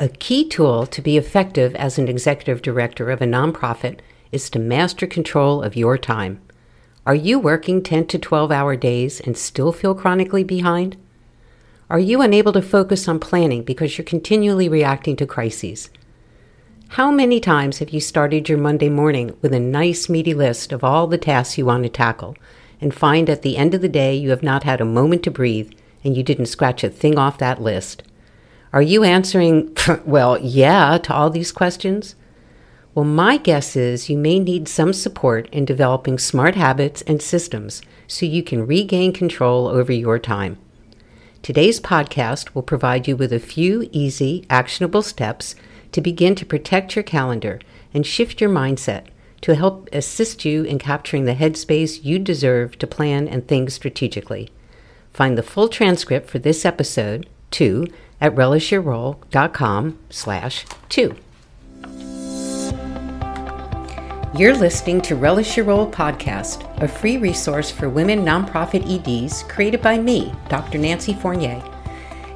A key tool to be effective as an executive director of a nonprofit is to master control of your time. Are you working 10 to 12 hour days and still feel chronically behind? Are you unable to focus on planning because you're continually reacting to crises? How many times have you started your Monday morning with a nice, meaty list of all the tasks you want to tackle and find at the end of the day you have not had a moment to breathe and you didn't scratch a thing off that list? Are you answering, well, yeah, to all these questions? Well, my guess is you may need some support in developing smart habits and systems so you can regain control over your time. Today's podcast will provide you with a few easy, actionable steps to begin to protect your calendar and shift your mindset to help assist you in capturing the headspace you deserve to plan and think strategically. Find the full transcript for this episode, too, at relishyourrole.com slash two. You're listening to Relish Your Role podcast, a free resource for women nonprofit EDs created by me, Dr. Nancy Fournier.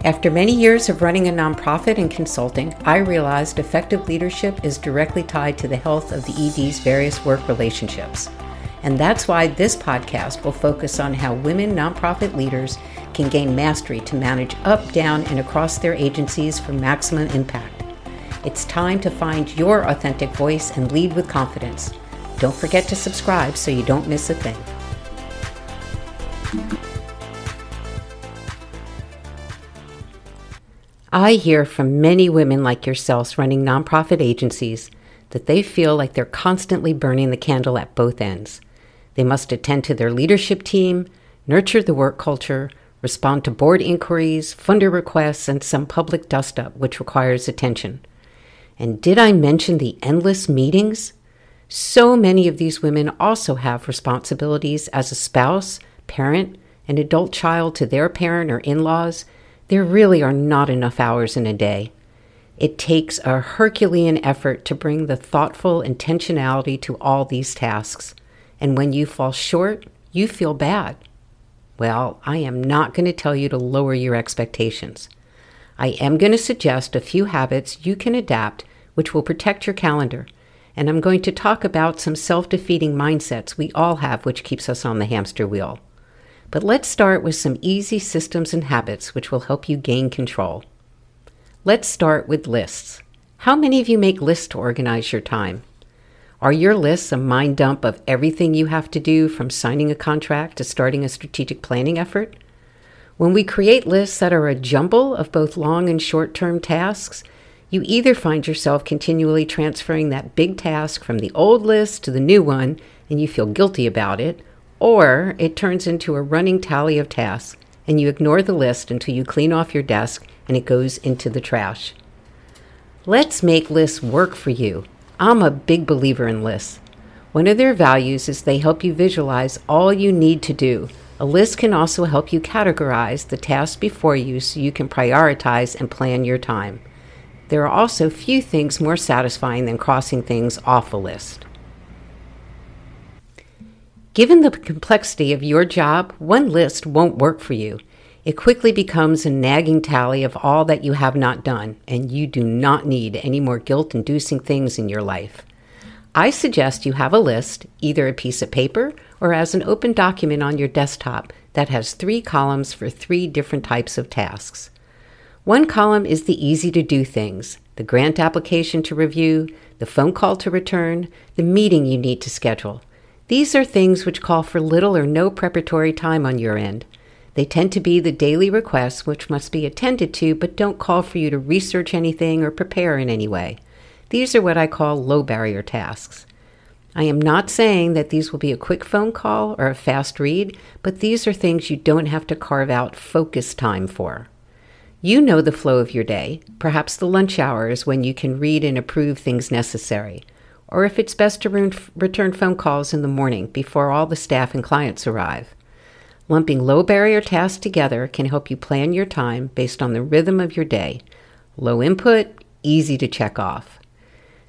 After many years of running a nonprofit and consulting, I realized effective leadership is directly tied to the health of the ED's various work relationships. And that's why this podcast will focus on how women nonprofit leaders can gain mastery to manage up, down, and across their agencies for maximum impact. It's time to find your authentic voice and lead with confidence. Don't forget to subscribe so you don't miss a thing. I hear from many women like yourselves running nonprofit agencies that they feel like they're constantly burning the candle at both ends. They must attend to their leadership team, nurture the work culture, respond to board inquiries, funder requests, and some public dust up, which requires attention. And did I mention the endless meetings? So many of these women also have responsibilities as a spouse, parent, an adult child to their parent or in laws. There really are not enough hours in a day. It takes a Herculean effort to bring the thoughtful intentionality to all these tasks. And when you fall short, you feel bad. Well, I am not going to tell you to lower your expectations. I am going to suggest a few habits you can adapt which will protect your calendar. And I'm going to talk about some self defeating mindsets we all have, which keeps us on the hamster wheel. But let's start with some easy systems and habits which will help you gain control. Let's start with lists. How many of you make lists to organize your time? Are your lists a mind dump of everything you have to do from signing a contract to starting a strategic planning effort? When we create lists that are a jumble of both long and short term tasks, you either find yourself continually transferring that big task from the old list to the new one and you feel guilty about it, or it turns into a running tally of tasks and you ignore the list until you clean off your desk and it goes into the trash. Let's make lists work for you I'm a big believer in lists. One of their values is they help you visualize all you need to do. A list can also help you categorize the tasks before you so you can prioritize and plan your time. There are also few things more satisfying than crossing things off a list. Given the complexity of your job, one list won't work for you. It quickly becomes a nagging tally of all that you have not done, and you do not need any more guilt inducing things in your life. I suggest you have a list, either a piece of paper or as an open document on your desktop, that has three columns for three different types of tasks. One column is the easy to do things the grant application to review, the phone call to return, the meeting you need to schedule. These are things which call for little or no preparatory time on your end. They tend to be the daily requests which must be attended to, but don't call for you to research anything or prepare in any way. These are what I call low barrier tasks. I am not saying that these will be a quick phone call or a fast read, but these are things you don't have to carve out focus time for. You know the flow of your day. Perhaps the lunch hour is when you can read and approve things necessary, or if it's best to re- return phone calls in the morning before all the staff and clients arrive. Lumping low barrier tasks together can help you plan your time based on the rhythm of your day. Low input, easy to check off.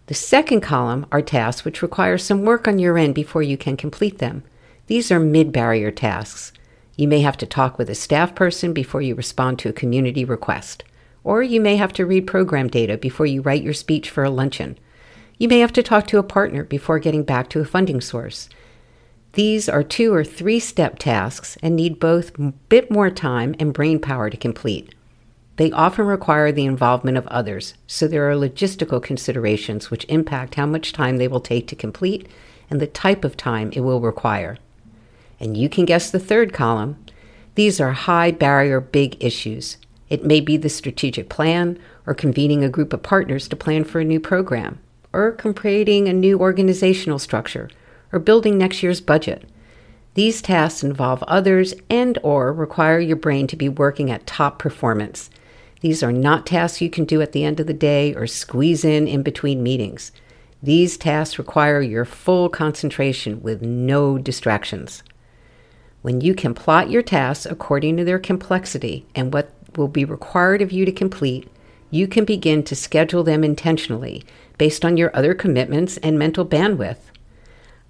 The second column are tasks which require some work on your end before you can complete them. These are mid barrier tasks. You may have to talk with a staff person before you respond to a community request. Or you may have to read program data before you write your speech for a luncheon. You may have to talk to a partner before getting back to a funding source. These are two or three step tasks and need both a bit more time and brain power to complete. They often require the involvement of others, so there are logistical considerations which impact how much time they will take to complete and the type of time it will require. And you can guess the third column. These are high barrier big issues. It may be the strategic plan, or convening a group of partners to plan for a new program, or creating a new organizational structure, or building next year's budget. These tasks involve others and or require your brain to be working at top performance. These are not tasks you can do at the end of the day or squeeze in in between meetings. These tasks require your full concentration with no distractions. When you can plot your tasks according to their complexity and what will be required of you to complete, you can begin to schedule them intentionally based on your other commitments and mental bandwidth.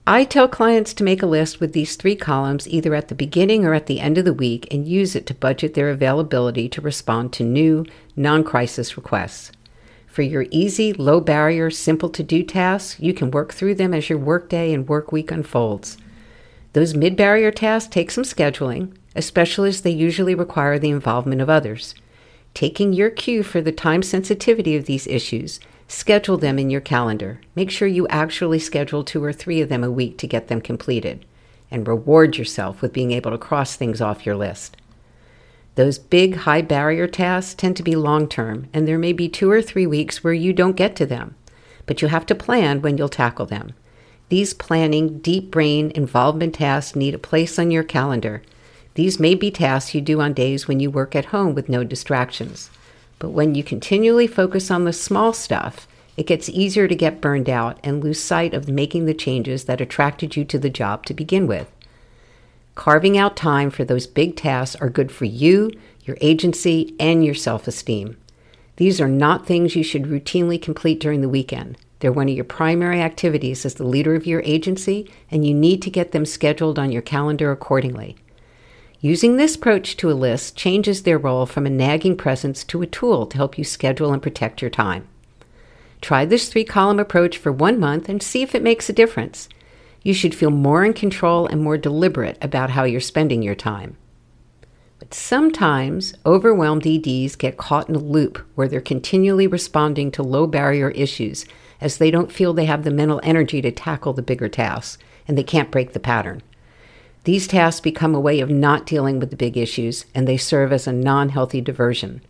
I tell clients to make a list with these three columns either at the beginning or at the end of the week and use it to budget their availability to respond to new, non crisis requests. For your easy, low barrier, simple to do tasks, you can work through them as your workday and work week unfolds. Those mid barrier tasks take some scheduling, especially as they usually require the involvement of others. Taking your cue for the time sensitivity of these issues Schedule them in your calendar. Make sure you actually schedule two or three of them a week to get them completed. And reward yourself with being able to cross things off your list. Those big, high barrier tasks tend to be long term, and there may be two or three weeks where you don't get to them. But you have to plan when you'll tackle them. These planning, deep brain involvement tasks need a place on your calendar. These may be tasks you do on days when you work at home with no distractions. But when you continually focus on the small stuff, it gets easier to get burned out and lose sight of making the changes that attracted you to the job to begin with. Carving out time for those big tasks are good for you, your agency, and your self esteem. These are not things you should routinely complete during the weekend. They're one of your primary activities as the leader of your agency, and you need to get them scheduled on your calendar accordingly. Using this approach to a list changes their role from a nagging presence to a tool to help you schedule and protect your time. Try this three column approach for one month and see if it makes a difference. You should feel more in control and more deliberate about how you're spending your time. But sometimes overwhelmed EDs get caught in a loop where they're continually responding to low barrier issues as they don't feel they have the mental energy to tackle the bigger tasks and they can't break the pattern. These tasks become a way of not dealing with the big issues, and they serve as a non healthy diversion.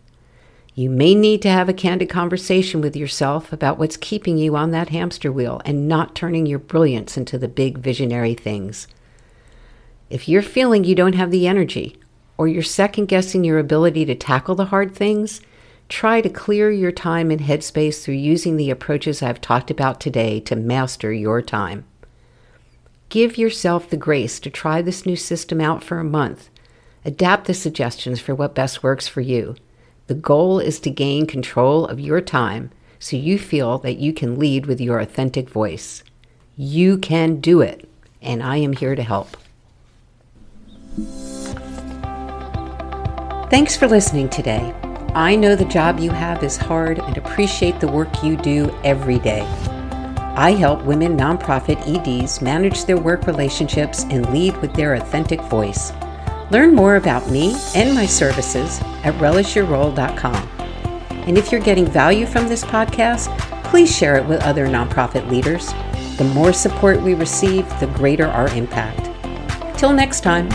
You may need to have a candid conversation with yourself about what's keeping you on that hamster wheel and not turning your brilliance into the big visionary things. If you're feeling you don't have the energy, or you're second guessing your ability to tackle the hard things, try to clear your time and headspace through using the approaches I've talked about today to master your time. Give yourself the grace to try this new system out for a month. Adapt the suggestions for what best works for you. The goal is to gain control of your time so you feel that you can lead with your authentic voice. You can do it, and I am here to help. Thanks for listening today. I know the job you have is hard and appreciate the work you do every day. I help women nonprofit EDs manage their work relationships and lead with their authentic voice. Learn more about me and my services at relishyourrole.com. And if you're getting value from this podcast, please share it with other nonprofit leaders. The more support we receive, the greater our impact. Till next time.